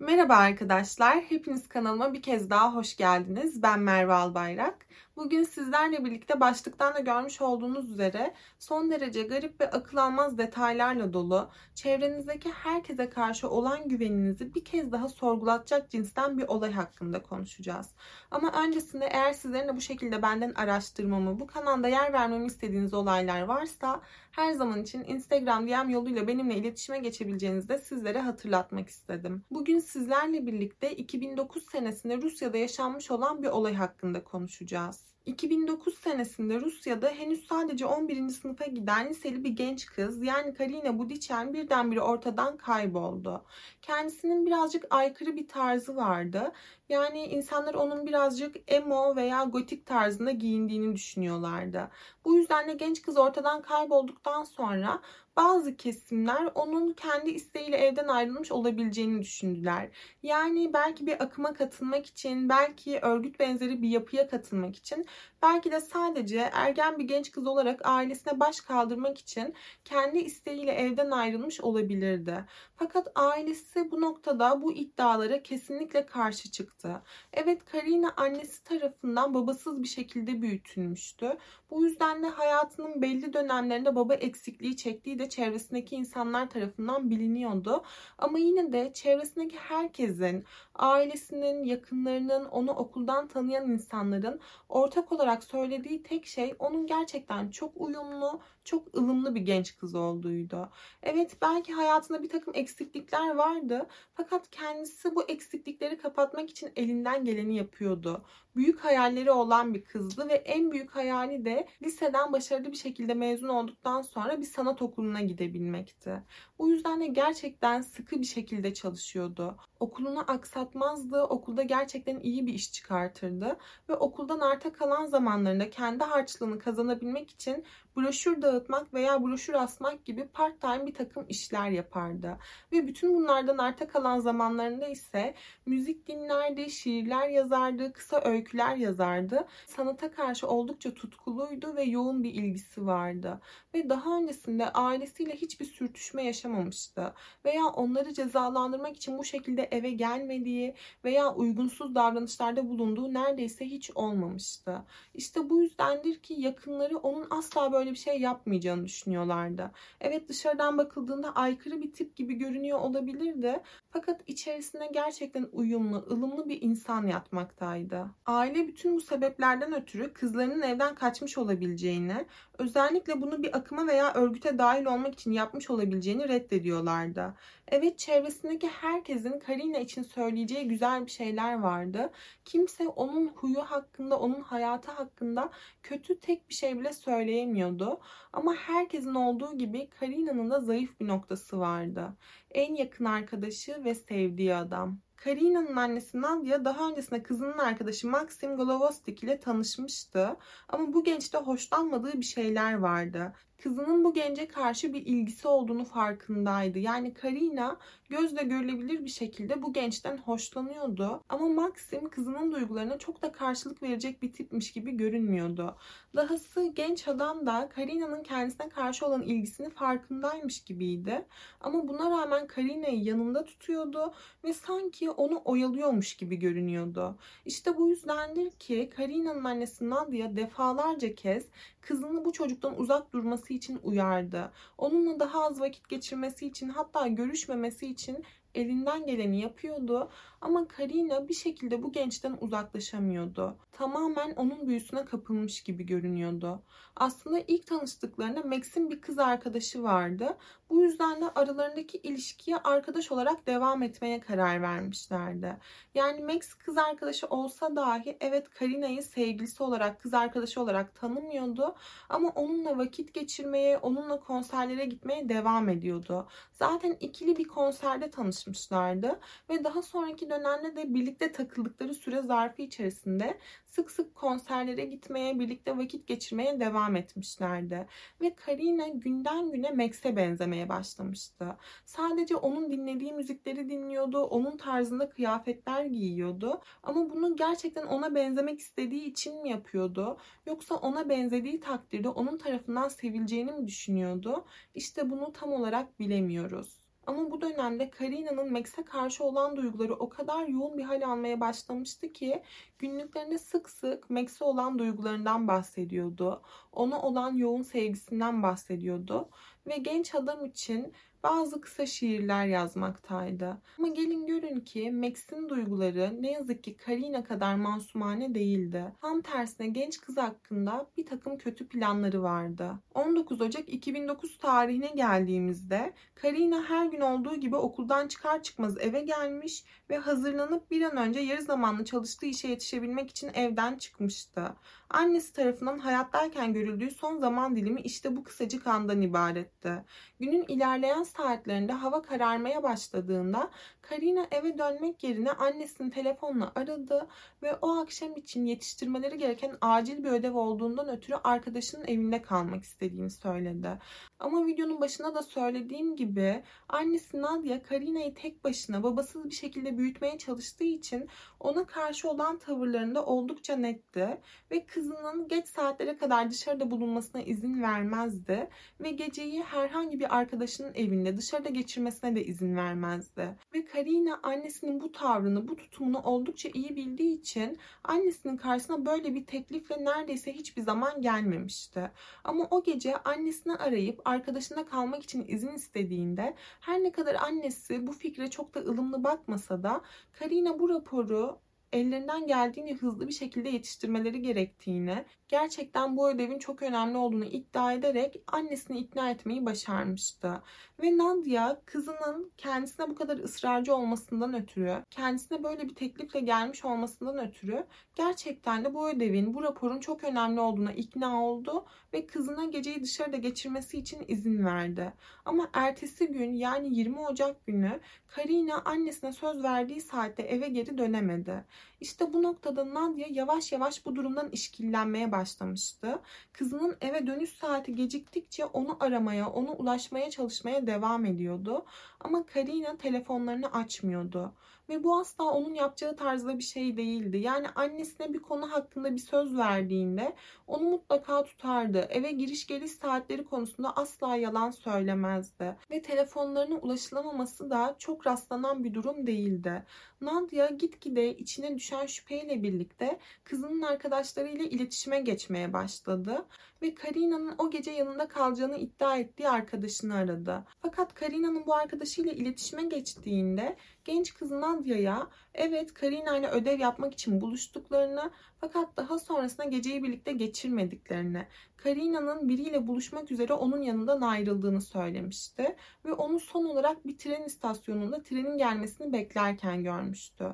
Merhaba arkadaşlar, hepiniz kanalıma bir kez daha hoş geldiniz. Ben Merve Albayrak. Bugün sizlerle birlikte başlıktan da görmüş olduğunuz üzere son derece garip ve akıl almaz detaylarla dolu, çevrenizdeki herkese karşı olan güveninizi bir kez daha sorgulatacak cinsten bir olay hakkında konuşacağız. Ama öncesinde eğer sizlerin de bu şekilde benden araştırmamı, bu kanalda yer vermemi istediğiniz olaylar varsa her zaman için Instagram DM yoluyla benimle iletişime geçebileceğinizi de sizlere hatırlatmak istedim. Bugün sizlerle birlikte 2009 senesinde Rusya'da yaşanmış olan bir olay hakkında konuşacağız. 2009 senesinde Rusya'da henüz sadece 11. sınıfa giden liseli bir genç kız yani Karina Budichen birdenbire ortadan kayboldu. Kendisinin birazcık aykırı bir tarzı vardı. Yani insanlar onun birazcık emo veya gotik tarzında giyindiğini düşünüyorlardı. Bu yüzden de genç kız ortadan kaybolduktan sonra bazı kesimler onun kendi isteğiyle evden ayrılmış olabileceğini düşündüler. Yani belki bir akıma katılmak için, belki örgüt benzeri bir yapıya katılmak için, belki de sadece ergen bir genç kız olarak ailesine baş kaldırmak için kendi isteğiyle evden ayrılmış olabilirdi. Fakat ailesi bu noktada bu iddialara kesinlikle karşı çıktı. Evet Karina annesi tarafından babasız bir şekilde büyütülmüştü. Bu yüzden de hayatının belli dönemlerinde baba eksikliği çektiği de çevresindeki insanlar tarafından biliniyordu. Ama yine de çevresindeki herkesin, ailesinin, yakınlarının, onu okuldan tanıyan insanların ortak olarak söylediği tek şey onun gerçekten çok uyumlu, çok ılımlı bir genç kız olduğuydu. Evet belki hayatında bir takım eksiklikler vardı fakat kendisi bu eksiklikleri kapatmak için elinden geleni yapıyordu. Büyük hayalleri olan bir kızdı ve en büyük hayali de liseden başarılı bir şekilde mezun olduktan sonra bir sanat okuluna gidebilmekti. Bu yüzden de gerçekten sıkı bir şekilde çalışıyordu. Okulunu aksatmazdı, okulda gerçekten iyi bir iş çıkartırdı ve okuldan arta kalan zamanlarında kendi harçlığını kazanabilmek için broşür dağıtmak veya broşür asmak gibi part time bir takım işler yapardı. Ve bütün bunlardan arta kalan zamanlarında ise müzik dinlerdi, şiirler yazardı, kısa öyküler yazardı. Sanata karşı oldukça tutkuluydu ve yoğun bir ilgisi vardı. Ve daha öncesinde ailesiyle hiçbir sürtüşme yaşamamıştı. Veya onları cezalandırmak için bu şekilde eve gelmediği veya uygunsuz davranışlarda bulunduğu neredeyse hiç olmamıştı. İşte bu yüzdendir ki yakınları onun asla böyle bir şey yapmayacağını düşünüyorlardı. Evet dışarıdan bakıldığında aykırı bir tip gibi görünüyor olabilirdi. Fakat içerisinde gerçekten uyumlu, ılımlı bir insan yatmaktaydı. Aile bütün bu sebeplerden ötürü kızlarının evden kaçmış olabileceğini, özellikle bunu bir akıma veya örgüte dahil olmak için yapmış olabileceğini reddediyorlardı. Evet çevresindeki herkesin Karina için söyleyeceği güzel bir şeyler vardı. Kimse onun huyu hakkında, onun hayatı hakkında kötü tek bir şey bile söyleyemiyordu. Ama herkesin olduğu gibi Karina'nın da zayıf bir noktası vardı. En yakın arkadaşı ve sevdiği adam. Karina'nın annesi Nadia daha öncesinde kızının arkadaşı Maxim Golovostik ile tanışmıştı. Ama bu gençte hoşlanmadığı bir şeyler vardı kızının bu gence karşı bir ilgisi olduğunu farkındaydı. Yani Karina gözle görülebilir bir şekilde bu gençten hoşlanıyordu. Ama Maxim kızının duygularına çok da karşılık verecek bir tipmiş gibi görünmüyordu. Dahası genç adam da Karina'nın kendisine karşı olan ilgisini farkındaymış gibiydi. Ama buna rağmen Karina'yı yanında tutuyordu ve sanki onu oyalıyormuş gibi görünüyordu. İşte bu yüzdendir ki Karina'nın annesi Nadia defalarca kez kızını bu çocuktan uzak durması için uyardı. Onunla daha az vakit geçirmesi için hatta görüşmemesi için elinden geleni yapıyordu ama Karina bir şekilde bu gençten uzaklaşamıyordu. Tamamen onun büyüsüne kapılmış gibi görünüyordu. Aslında ilk tanıştıklarında Max'in bir kız arkadaşı vardı. Bu yüzden de aralarındaki ilişkiye arkadaş olarak devam etmeye karar vermişlerdi. Yani Max kız arkadaşı olsa dahi evet Karina'yı sevgilisi olarak, kız arkadaşı olarak tanımıyordu. Ama onunla vakit geçirmeye, onunla konserlere gitmeye devam ediyordu. Zaten ikili bir konserde tanışmışlardı ve daha sonraki dönemde de birlikte takıldıkları süre zarfı içerisinde sık sık konserlere gitmeye, birlikte vakit geçirmeye devam etmişlerdi. Ve Karina günden güne Max'e benzemeye başlamıştı. Sadece onun dinlediği müzikleri dinliyordu, onun tarzında kıyafetler giyiyordu. Ama bunu gerçekten ona benzemek istediği için mi yapıyordu? Yoksa ona benzediği takdirde onun tarafından sevileceğini mi düşünüyordu? İşte bunu tam olarak bilemiyoruz. Ama bu dönemde Karina'nın Max'e karşı olan duyguları o kadar yoğun bir hal almaya başlamıştı ki günlüklerinde sık sık Max'e olan duygularından bahsediyordu. Ona olan yoğun sevgisinden bahsediyordu ve genç adam için bazı kısa şiirler yazmaktaydı. Ama gelin görün ki Max'in duyguları ne yazık ki Karina kadar masumane değildi. Tam tersine genç kız hakkında bir takım kötü planları vardı. 19 Ocak 2009 tarihine geldiğimizde Karina her gün olduğu gibi okuldan çıkar çıkmaz eve gelmiş ve hazırlanıp bir an önce yarı zamanlı çalıştığı işe yetişebilmek için evden çıkmıştı. Annesi tarafından hayattayken görüldüğü son zaman dilimi işte bu kısacık andan ibaretti. Günün ilerleyen saatlerinde hava kararmaya başladığında Karina eve dönmek yerine annesini telefonla aradı ve o akşam için yetiştirmeleri gereken acil bir ödev olduğundan ötürü arkadaşının evinde kalmak istediğini söyledi. Ama videonun başında da söylediğim gibi annesi Nadia Karina'yı tek başına babasız bir şekilde büyütmeye çalıştığı için ona karşı olan tavırlarında oldukça netti ve kızının geç saatlere kadar dışarıda bulunmasına izin vermezdi ve geceyi herhangi bir arkadaşının evinde dışarıda geçirmesine de izin vermezdi. Ve Karina annesinin bu tavrını, bu tutumunu oldukça iyi bildiği için annesinin karşısına böyle bir teklifle neredeyse hiçbir zaman gelmemişti. Ama o gece annesini arayıp arkadaşına kalmak için izin istediğinde her ne kadar annesi bu fikre çok da ılımlı bakmasa da Karina bu raporu ellerinden geldiğince hızlı bir şekilde yetiştirmeleri gerektiğini, gerçekten bu ödevin çok önemli olduğunu iddia ederek annesini ikna etmeyi başarmıştı. Ve Nadia kızının kendisine bu kadar ısrarcı olmasından ötürü, kendisine böyle bir teklifle gelmiş olmasından ötürü gerçekten de bu ödevin, bu raporun çok önemli olduğuna ikna oldu ve kızına geceyi dışarıda geçirmesi için izin verdi. Ama ertesi gün yani 20 Ocak günü Karina annesine söz verdiği saatte eve geri dönemedi. İşte bu noktada Nadia yavaş yavaş bu durumdan işkillenmeye başlamıştı. Kızının eve dönüş saati geciktikçe onu aramaya, ona ulaşmaya çalışmaya devam ediyordu. Ama Karina telefonlarını açmıyordu. Ve bu asla onun yapacağı tarzda bir şey değildi. Yani annesine bir konu hakkında bir söz verdiğinde onu mutlaka tutardı. Eve giriş geliş saatleri konusunda asla yalan söylemezdi. Ve telefonlarına ulaşılamaması da çok rastlanan bir durum değildi. Nadia gitgide içine düşen şüpheyle birlikte kızının arkadaşlarıyla iletişime geçmeye başladı ve Karina'nın o gece yanında kalacağını iddia ettiği arkadaşını aradı. Fakat Karina'nın bu arkadaşıyla iletişime geçtiğinde genç kız Nadia'ya evet Karina ile ödev yapmak için buluştuklarını fakat daha sonrasında geceyi birlikte geçirmediklerini, Karina'nın biriyle buluşmak üzere onun yanından ayrıldığını söylemişti ve onu son olarak bir tren istasyonunda trenin gelmesini beklerken görmüştü.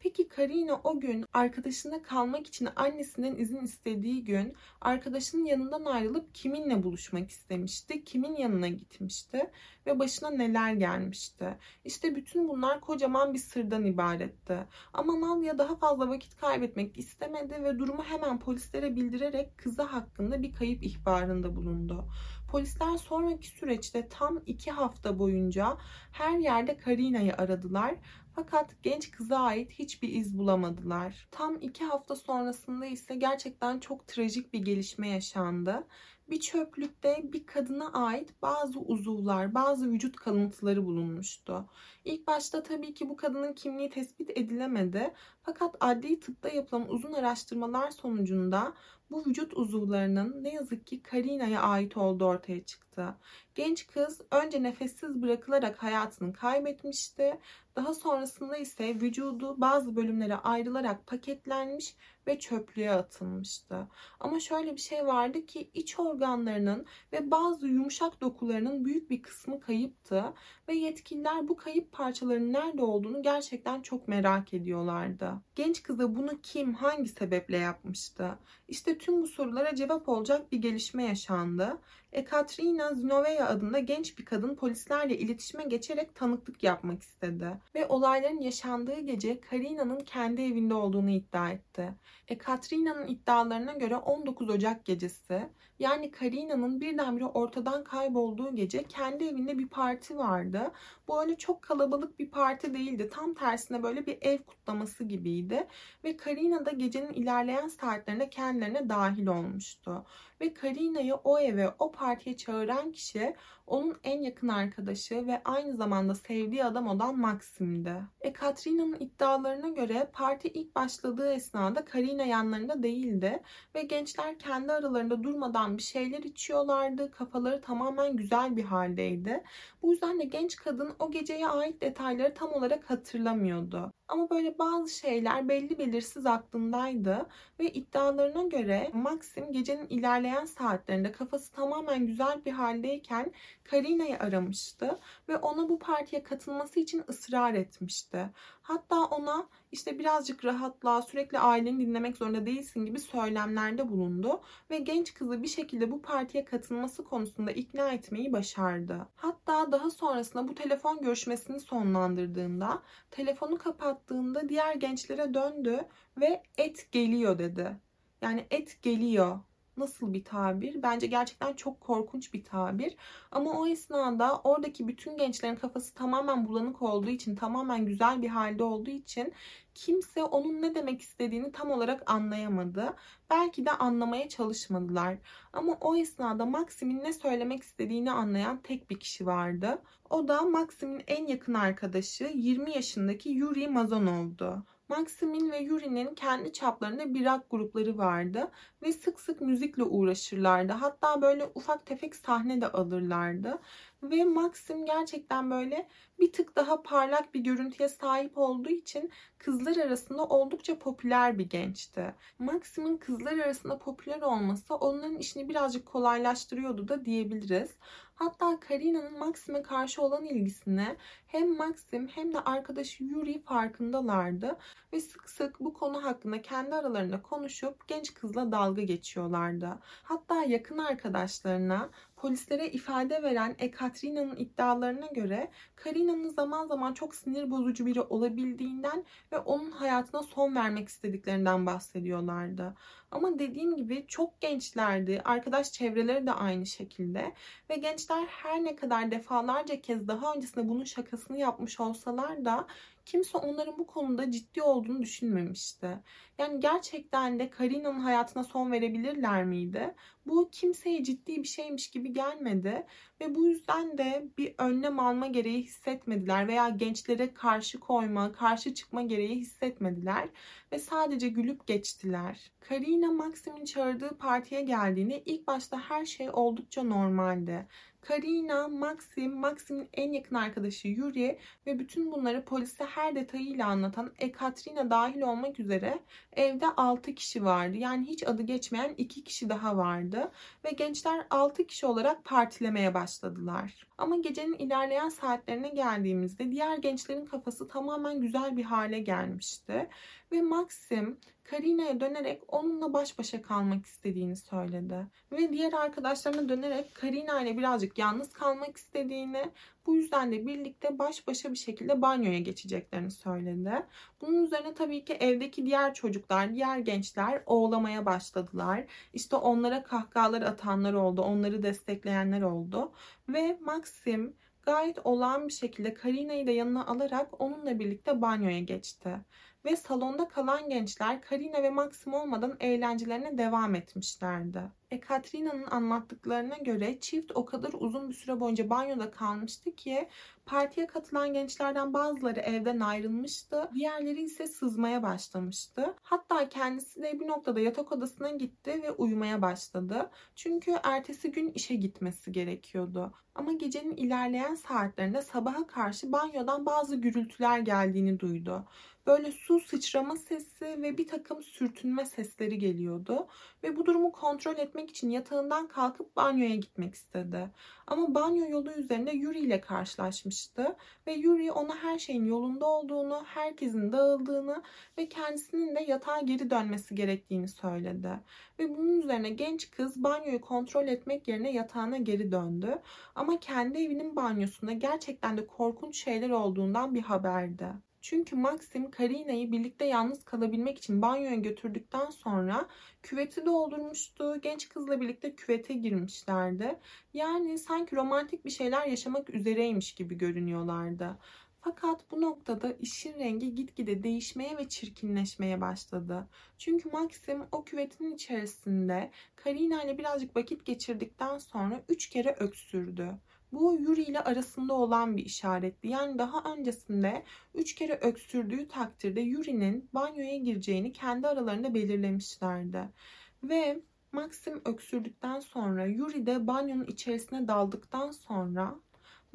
Peki Karina o gün arkadaşına kalmak için annesinden izin istediği gün arkadaşının yanından ayrılıp kiminle buluşmak istemişti? Kimin yanına gitmişti? Ve başına neler gelmişti? İşte bütün bunlar kocaman bir sırdan ibaretti. Ama Nadia daha fazla vakit kaybetmek istemedi ve durumu hemen polislere bildirerek kızı hakkında bir kayıp ihbarında bulundu. Polisler sonraki süreçte tam iki hafta boyunca her yerde Karina'yı aradılar fakat genç kıza ait hiçbir iz bulamadılar. Tam iki hafta sonrasında ise gerçekten çok trajik bir gelişme yaşandı. Bir çöplükte bir kadına ait bazı uzuvlar, bazı vücut kalıntıları bulunmuştu. İlk başta tabii ki bu kadının kimliği tespit edilemedi. Fakat adli tıpta yapılan uzun araştırmalar sonucunda bu vücut uzuvlarının ne yazık ki Karina'ya ait olduğu ortaya çıktı. Genç kız önce nefessiz bırakılarak hayatını kaybetmişti. Daha sonrasında ise vücudu bazı bölümlere ayrılarak paketlenmiş ve çöplüğe atılmıştı. Ama şöyle bir şey vardı ki iç organlarının ve bazı yumuşak dokularının büyük bir kısmı kayıptı ve yetkililer bu kayıp parçaların nerede olduğunu gerçekten çok merak ediyorlardı. Genç kıza bunu kim, hangi sebeple yapmıştı? İşte tüm bu sorulara cevap olacak bir gelişme yaşandı. Ekaterina Zinovaya adında genç bir kadın polislerle iletişime geçerek tanıklık yapmak istedi ve olayların yaşandığı gece Karina'nın kendi evinde olduğunu iddia etti. Ekaterina'nın iddialarına göre 19 Ocak gecesi yani Karina'nın birdenbire ortadan kaybolduğu gece kendi evinde bir parti vardı. Bu öyle çok kalabalık bir parti değildi. Tam tersine böyle bir ev kutlaması gibiydi. Ve Karina da gecenin ilerleyen saatlerinde kendilerine dahil olmuştu. Ve Karina'yı o eve, o partiye çağıran kişi onun en yakın arkadaşı ve aynı zamanda sevdiği adam olan Maxim'di. E Katrina'nın iddialarına göre parti ilk başladığı esnada Karina yanlarında değildi ve gençler kendi aralarında durmadan bir şeyler içiyorlardı. Kafaları tamamen güzel bir haldeydi. Bu yüzden de genç kadın o geceye ait detayları tam olarak hatırlamıyordu. Ama böyle bazı şeyler belli belirsiz aklındaydı ve iddialarına göre Maxim gecenin ilerleyen saatlerinde kafası tamamen güzel bir haldeyken Karina'yı aramıştı ve ona bu partiye katılması için ısrar etmişti. Hatta ona işte birazcık rahatla, sürekli aileni dinlemek zorunda değilsin gibi söylemlerde bulundu ve genç kızı bir şekilde bu partiye katılması konusunda ikna etmeyi başardı. Hatta daha sonrasında bu telefon görüşmesini sonlandırdığında, telefonu kapattığında diğer gençlere döndü ve et geliyor dedi. Yani et geliyor nasıl bir tabir? Bence gerçekten çok korkunç bir tabir. Ama o esnada oradaki bütün gençlerin kafası tamamen bulanık olduğu için, tamamen güzel bir halde olduğu için kimse onun ne demek istediğini tam olarak anlayamadı. Belki de anlamaya çalışmadılar. Ama o esnada Maxim'in ne söylemek istediğini anlayan tek bir kişi vardı. O da Maxim'in en yakın arkadaşı 20 yaşındaki Yuri Mazonov'du. Maximin ve Yuri'nin kendi çaplarında bir rock grupları vardı ve sık sık müzikle uğraşırlardı. Hatta böyle ufak tefek sahne de alırlardı. Ve Maxim gerçekten böyle bir tık daha parlak bir görüntüye sahip olduğu için kızlar arasında oldukça popüler bir gençti. Maxim'in kızlar arasında popüler olması onların işini birazcık kolaylaştırıyordu da diyebiliriz. Hatta Karina'nın Maxim'e karşı olan ilgisine hem Maxim hem de arkadaşı Yuri farkındalardı ve sık sık bu konu hakkında kendi aralarında konuşup genç kızla dalga geçiyorlardı. Hatta yakın arkadaşlarına polislere ifade veren Ekaterina'nın iddialarına göre Karina'nın zaman zaman çok sinir bozucu biri olabildiğinden ve onun hayatına son vermek istediklerinden bahsediyorlardı. Ama dediğim gibi çok gençlerdi. Arkadaş çevreleri de aynı şekilde. Ve gençler her ne kadar defalarca kez daha öncesinde bunun şakasını yapmış olsalar da kimse onların bu konuda ciddi olduğunu düşünmemişti. Yani gerçekten de Karina'nın hayatına son verebilirler miydi? Bu kimseye ciddi bir şeymiş gibi gelmedi ve bu yüzden de bir önlem alma gereği hissetmediler veya gençlere karşı koyma, karşı çıkma gereği hissetmediler ve sadece gülüp geçtiler. Karina Maxim'in çağırdığı partiye geldiğinde ilk başta her şey oldukça normaldi. Karina, Maxim, Maxim'in en yakın arkadaşı Yuri ve bütün bunları polise her detayıyla anlatan Ekaterina dahil olmak üzere evde 6 kişi vardı. Yani hiç adı geçmeyen 2 kişi daha vardı. Ve gençler 6 kişi olarak partilemeye başladılar. Ama gecenin ilerleyen saatlerine geldiğimizde diğer gençlerin kafası tamamen güzel bir hale gelmişti. Ve Maxim Karina'ya dönerek onunla baş başa kalmak istediğini söyledi. Ve diğer arkadaşlarına dönerek Karina ile birazcık yalnız kalmak istediğini, bu yüzden de birlikte baş başa bir şekilde banyoya geçeceklerini söyledi. Bunun üzerine tabii ki evdeki diğer çocuklar, diğer gençler oğlamaya başladılar. İşte onlara kahkahalar atanlar oldu, onları destekleyenler oldu. Ve Maxim gayet olağan bir şekilde Karina'yı da yanına alarak onunla birlikte banyoya geçti ve salonda kalan gençler Karina ve Maxim olmadan eğlencelerine devam etmişlerdi. Ekaterina'nın anlattıklarına göre çift o kadar uzun bir süre boyunca banyoda kalmıştı ki partiye katılan gençlerden bazıları evden ayrılmıştı. Diğerleri ise sızmaya başlamıştı. Hatta kendisi de bir noktada yatak odasına gitti ve uyumaya başladı. Çünkü ertesi gün işe gitmesi gerekiyordu. Ama gecenin ilerleyen saatlerinde sabaha karşı banyodan bazı gürültüler geldiğini duydu böyle su sıçrama sesi ve bir takım sürtünme sesleri geliyordu. Ve bu durumu kontrol etmek için yatağından kalkıp banyoya gitmek istedi. Ama banyo yolu üzerinde Yuri ile karşılaşmıştı. Ve Yuri ona her şeyin yolunda olduğunu, herkesin dağıldığını ve kendisinin de yatağa geri dönmesi gerektiğini söyledi. Ve bunun üzerine genç kız banyoyu kontrol etmek yerine yatağına geri döndü. Ama kendi evinin banyosunda gerçekten de korkunç şeyler olduğundan bir haberdi. Çünkü Maxim Karina'yı birlikte yalnız kalabilmek için banyoya götürdükten sonra küveti doldurmuştu. Genç kızla birlikte küvete girmişlerdi. Yani sanki romantik bir şeyler yaşamak üzereymiş gibi görünüyorlardı. Fakat bu noktada işin rengi gitgide değişmeye ve çirkinleşmeye başladı. Çünkü Maxim o küvetin içerisinde Karina ile birazcık vakit geçirdikten sonra üç kere öksürdü. Bu Yuri ile arasında olan bir işaretti. Yani daha öncesinde 3 kere öksürdüğü takdirde Yuri'nin banyoya gireceğini kendi aralarında belirlemişlerdi. Ve Maxim öksürdükten sonra Yuri de banyonun içerisine daldıktan sonra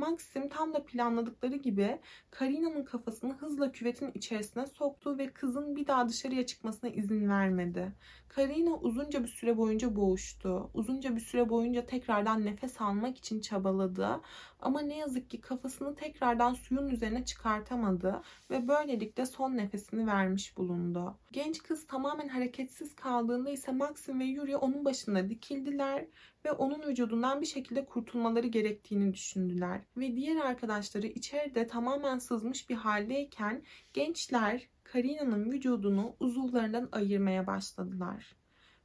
Maxim tam da planladıkları gibi Karina'nın kafasını hızla küvetin içerisine soktu ve kızın bir daha dışarıya çıkmasına izin vermedi. Karina uzunca bir süre boyunca boğuştu. Uzunca bir süre boyunca tekrardan nefes almak için çabaladı. Ama ne yazık ki kafasını tekrardan suyun üzerine çıkartamadı ve böylelikle son nefesini vermiş bulundu. Genç kız tamamen hareketsiz kaldığında ise Maxim ve Yuri onun başında dikildiler ve onun vücudundan bir şekilde kurtulmaları gerektiğini düşündüler. Ve diğer arkadaşları içeride tamamen sızmış bir haldeyken gençler Karina'nın vücudunu uzuvlarından ayırmaya başladılar.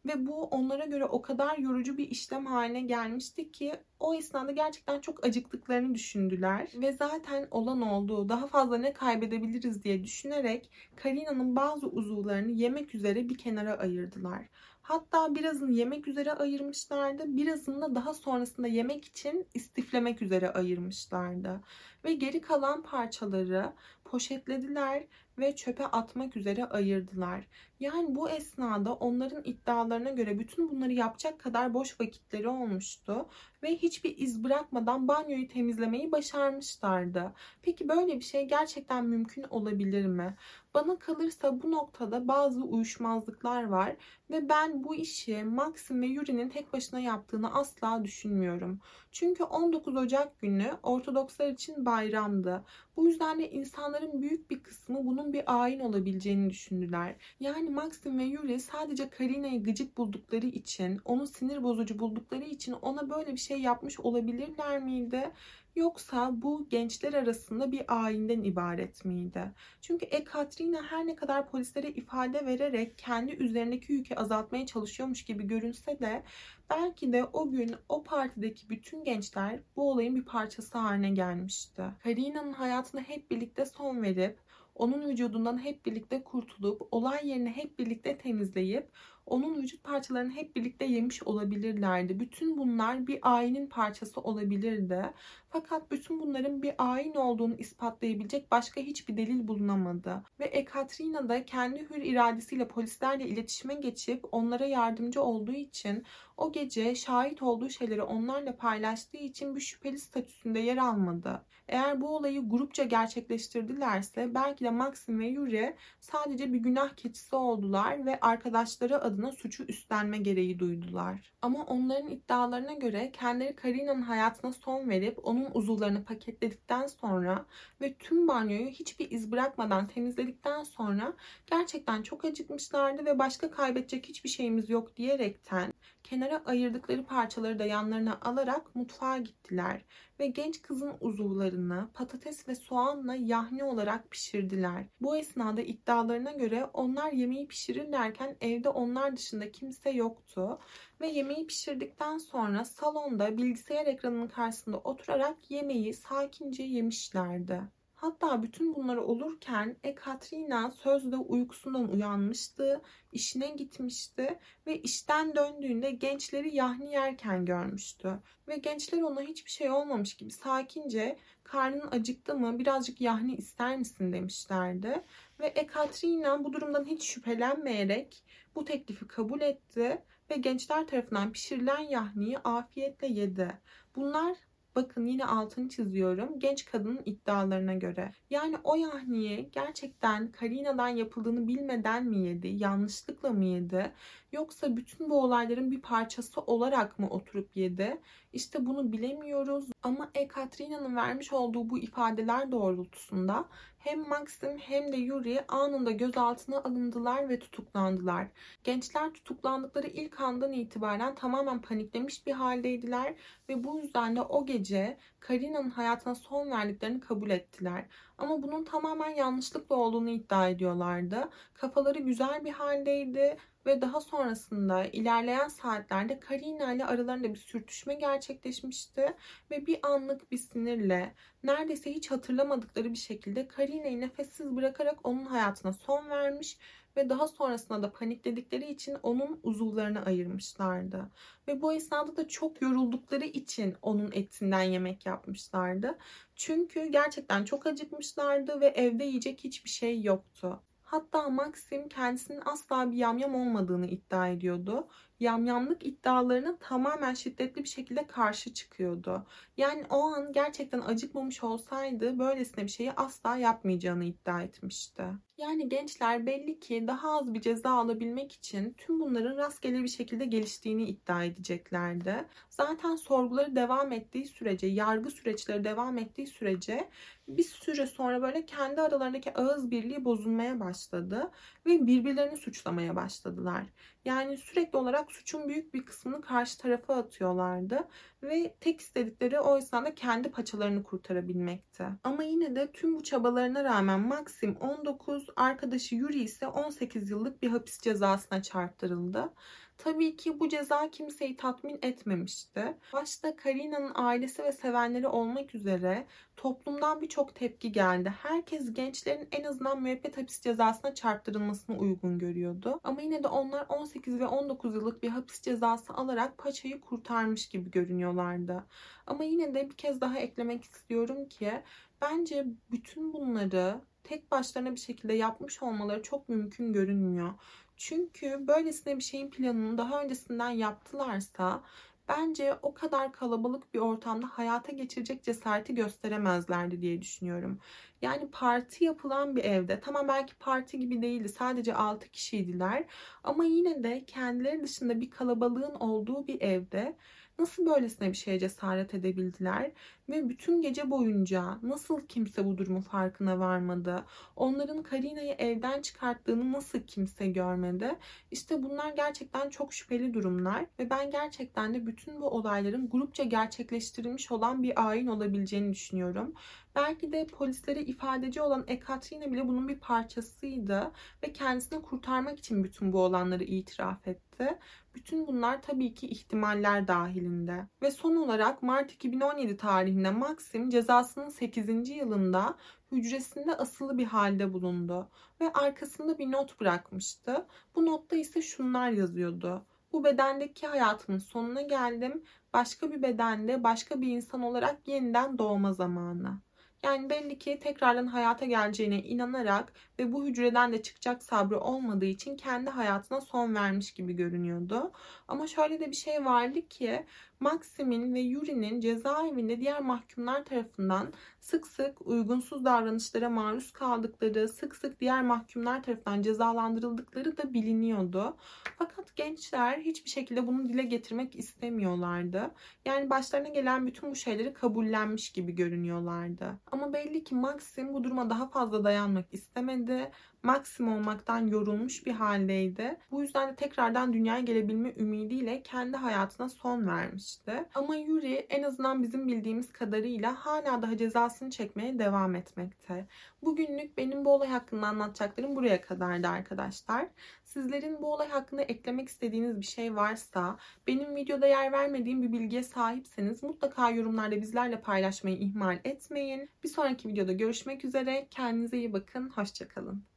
Ve bu onlara göre o kadar yorucu bir işlem haline gelmişti ki o esnada gerçekten çok acıktıklarını düşündüler. Ve zaten olan oldu. Daha fazla ne kaybedebiliriz diye düşünerek Karina'nın bazı uzuvlarını yemek üzere bir kenara ayırdılar. Hatta birazını yemek üzere ayırmışlardı. Birazını da daha sonrasında yemek için istiflemek üzere ayırmışlardı. Ve geri kalan parçaları poşetlediler ve çöpe atmak üzere ayırdılar. Yani bu esnada onların iddialarına göre bütün bunları yapacak kadar boş vakitleri olmuştu ve hiçbir iz bırakmadan banyoyu temizlemeyi başarmışlardı. Peki böyle bir şey gerçekten mümkün olabilir mi? Bana kalırsa bu noktada bazı uyuşmazlıklar var ve ben bu işi Maxim ve Yuri'nin tek başına yaptığını asla düşünmüyorum. Çünkü 19 Ocak günü Ortodokslar için bayramdı. Bu yüzden de insanların büyük bir kısmı bunun bir ayin olabileceğini düşündüler. Yani Maxim ve Yuri sadece Karina'yı gıcık buldukları için, onu sinir bozucu buldukları için ona böyle bir şey yapmış olabilirler miydi? Yoksa bu gençler arasında bir ayinden ibaret miydi? Çünkü Ekaterina her ne kadar polislere ifade vererek kendi üzerindeki yükü azaltmaya çalışıyormuş gibi görünse de belki de o gün o partideki bütün gençler bu olayın bir parçası haline gelmişti. Karina'nın hayatına hep birlikte son verip onun vücudundan hep birlikte kurtulup olay yerini hep birlikte temizleyip onun vücut parçalarını hep birlikte yemiş olabilirlerdi. Bütün bunlar bir ayinin parçası olabilirdi. Fakat bütün bunların bir ayin olduğunu ispatlayabilecek başka hiçbir delil bulunamadı. Ve Ekaterina da kendi hür iradesiyle polislerle iletişime geçip onlara yardımcı olduğu için o gece şahit olduğu şeyleri onlarla paylaştığı için bir şüpheli statüsünde yer almadı. Eğer bu olayı grupça gerçekleştirdilerse belki de Maxim ve Yuri sadece bir günah keçisi oldular ve arkadaşları adına suçu üstlenme gereği duydular. Ama onların iddialarına göre kendileri Karina'nın hayatına son verip onun uzuvlarını paketledikten sonra ve tüm banyoyu hiçbir iz bırakmadan temizledikten sonra gerçekten çok acıkmışlardı ve başka kaybedecek hiçbir şeyimiz yok diyerekten kenara ayırdıkları parçaları da yanlarına alarak mutfağa gittiler ve genç kızın uzuvlarını patates ve soğanla yahni olarak pişirdiler. Bu esnada iddialarına göre onlar yemeği pişirirlerken evde onlar dışında kimse yoktu ve yemeği pişirdikten sonra salonda bilgisayar ekranının karşısında oturarak yemeği sakince yemişlerdi. Hatta bütün bunları olurken Ekaterina sözde uykusundan uyanmıştı, işine gitmişti ve işten döndüğünde gençleri yahni yerken görmüştü. Ve gençler ona hiçbir şey olmamış gibi sakince karnın acıktı mı birazcık yahni ister misin demişlerdi. Ve Ekaterina bu durumdan hiç şüphelenmeyerek bu teklifi kabul etti ve gençler tarafından pişirilen yahniyi afiyetle yedi. Bunlar Bakın yine altını çiziyorum. Genç kadının iddialarına göre. Yani o yahniyi gerçekten Karina'dan yapıldığını bilmeden mi yedi? Yanlışlıkla mı yedi? Yoksa bütün bu olayların bir parçası olarak mı oturup yedi? İşte bunu bilemiyoruz. Ama Ekaterina'nın vermiş olduğu bu ifadeler doğrultusunda hem Maxim hem de Yuri anında gözaltına alındılar ve tutuklandılar. Gençler tutuklandıkları ilk andan itibaren tamamen paniklemiş bir haldeydiler ve bu yüzden de o gece Karina'nın hayatına son verdiklerini kabul ettiler. Ama bunun tamamen yanlışlıkla olduğunu iddia ediyorlardı. Kafaları güzel bir haldeydi ve daha sonrasında ilerleyen saatlerde Karina ile aralarında bir sürtüşme gerçekleşmişti ve bir anlık bir sinirle neredeyse hiç hatırlamadıkları bir şekilde Karina'yı nefessiz bırakarak onun hayatına son vermiş ve daha sonrasında da panikledikleri için onun uzuvlarını ayırmışlardı. Ve bu esnada da çok yoruldukları için onun etinden yemek yapmışlardı. Çünkü gerçekten çok acıkmışlardı ve evde yiyecek hiçbir şey yoktu. Hatta Maxim kendisinin asla bir yamyam olmadığını iddia ediyordu. Yamyamlık iddialarına tamamen şiddetli bir şekilde karşı çıkıyordu. Yani o an gerçekten acıkmamış olsaydı böylesine bir şeyi asla yapmayacağını iddia etmişti. Yani gençler belli ki daha az bir ceza alabilmek için tüm bunların rastgele bir şekilde geliştiğini iddia edeceklerdi. Zaten sorguları devam ettiği sürece, yargı süreçleri devam ettiği sürece bir süre sonra böyle kendi aralarındaki ağız birliği bozulmaya başladı ve birbirlerini suçlamaya başladılar. Yani sürekli olarak suçun büyük bir kısmını karşı tarafa atıyorlardı ve tek istedikleri o esnada kendi paçalarını kurtarabilmekti. Ama yine de tüm bu çabalarına rağmen Maxim 19, arkadaşı Yuri ise 18 yıllık bir hapis cezasına çarptırıldı. Tabii ki bu ceza kimseyi tatmin etmemişti. Başta Karina'nın ailesi ve sevenleri olmak üzere toplumdan birçok tepki geldi. Herkes gençlerin en azından müebbet hapis cezasına çarptırılmasını uygun görüyordu. Ama yine de onlar 18 ve 19 yıllık bir hapis cezası alarak paçayı kurtarmış gibi görünüyorlardı. Ama yine de bir kez daha eklemek istiyorum ki bence bütün bunları tek başlarına bir şekilde yapmış olmaları çok mümkün görünmüyor. Çünkü böylesine bir şeyin planını daha öncesinden yaptılarsa bence o kadar kalabalık bir ortamda hayata geçirecek cesareti gösteremezlerdi diye düşünüyorum. Yani parti yapılan bir evde tamam belki parti gibi değildi sadece 6 kişiydiler ama yine de kendileri dışında bir kalabalığın olduğu bir evde nasıl böylesine bir şeye cesaret edebildiler ve bütün gece boyunca nasıl kimse bu durumun farkına varmadı? Onların Karina'yı evden çıkarttığını nasıl kimse görmedi? İşte bunlar gerçekten çok şüpheli durumlar ve ben gerçekten de bütün bu olayların grupça gerçekleştirilmiş olan bir ayin olabileceğini düşünüyorum. Belki de polislere ifadeci olan Ekaterina bile bunun bir parçasıydı ve kendisini kurtarmak için bütün bu olanları itiraf etti. Bütün bunlar tabii ki ihtimaller dahilinde. Ve son olarak Mart 2017 tarihinde Maxim cezasının 8. yılında hücresinde asılı bir halde bulundu ve arkasında bir not bırakmıştı. Bu notta ise şunlar yazıyordu. Bu bedendeki hayatımın sonuna geldim. Başka bir bedende, başka bir insan olarak yeniden doğma zamanı. Yani belli ki tekrardan hayata geleceğine inanarak ve bu hücreden de çıkacak sabrı olmadığı için kendi hayatına son vermiş gibi görünüyordu. Ama şöyle de bir şey vardı ki Maxim'in ve Yuri'nin cezaevinde diğer mahkumlar tarafından sık sık uygunsuz davranışlara maruz kaldıkları, sık sık diğer mahkumlar tarafından cezalandırıldıkları da biliniyordu. Fakat gençler hiçbir şekilde bunu dile getirmek istemiyorlardı. Yani başlarına gelen bütün bu şeyleri kabullenmiş gibi görünüyorlardı. Ama belli ki Maxim bu duruma daha fazla dayanmak istemedi maksim olmaktan yorulmuş bir haldeydi. Bu yüzden de tekrardan dünyaya gelebilme ümidiyle kendi hayatına son vermişti. Ama Yuri en azından bizim bildiğimiz kadarıyla hala daha cezasını çekmeye devam etmekte. Bugünlük benim bu olay hakkında anlatacaklarım buraya kadardı arkadaşlar. Sizlerin bu olay hakkında eklemek istediğiniz bir şey varsa, benim videoda yer vermediğim bir bilgiye sahipseniz mutlaka yorumlarda bizlerle paylaşmayı ihmal etmeyin. Bir sonraki videoda görüşmek üzere. Kendinize iyi bakın. Hoşçakalın.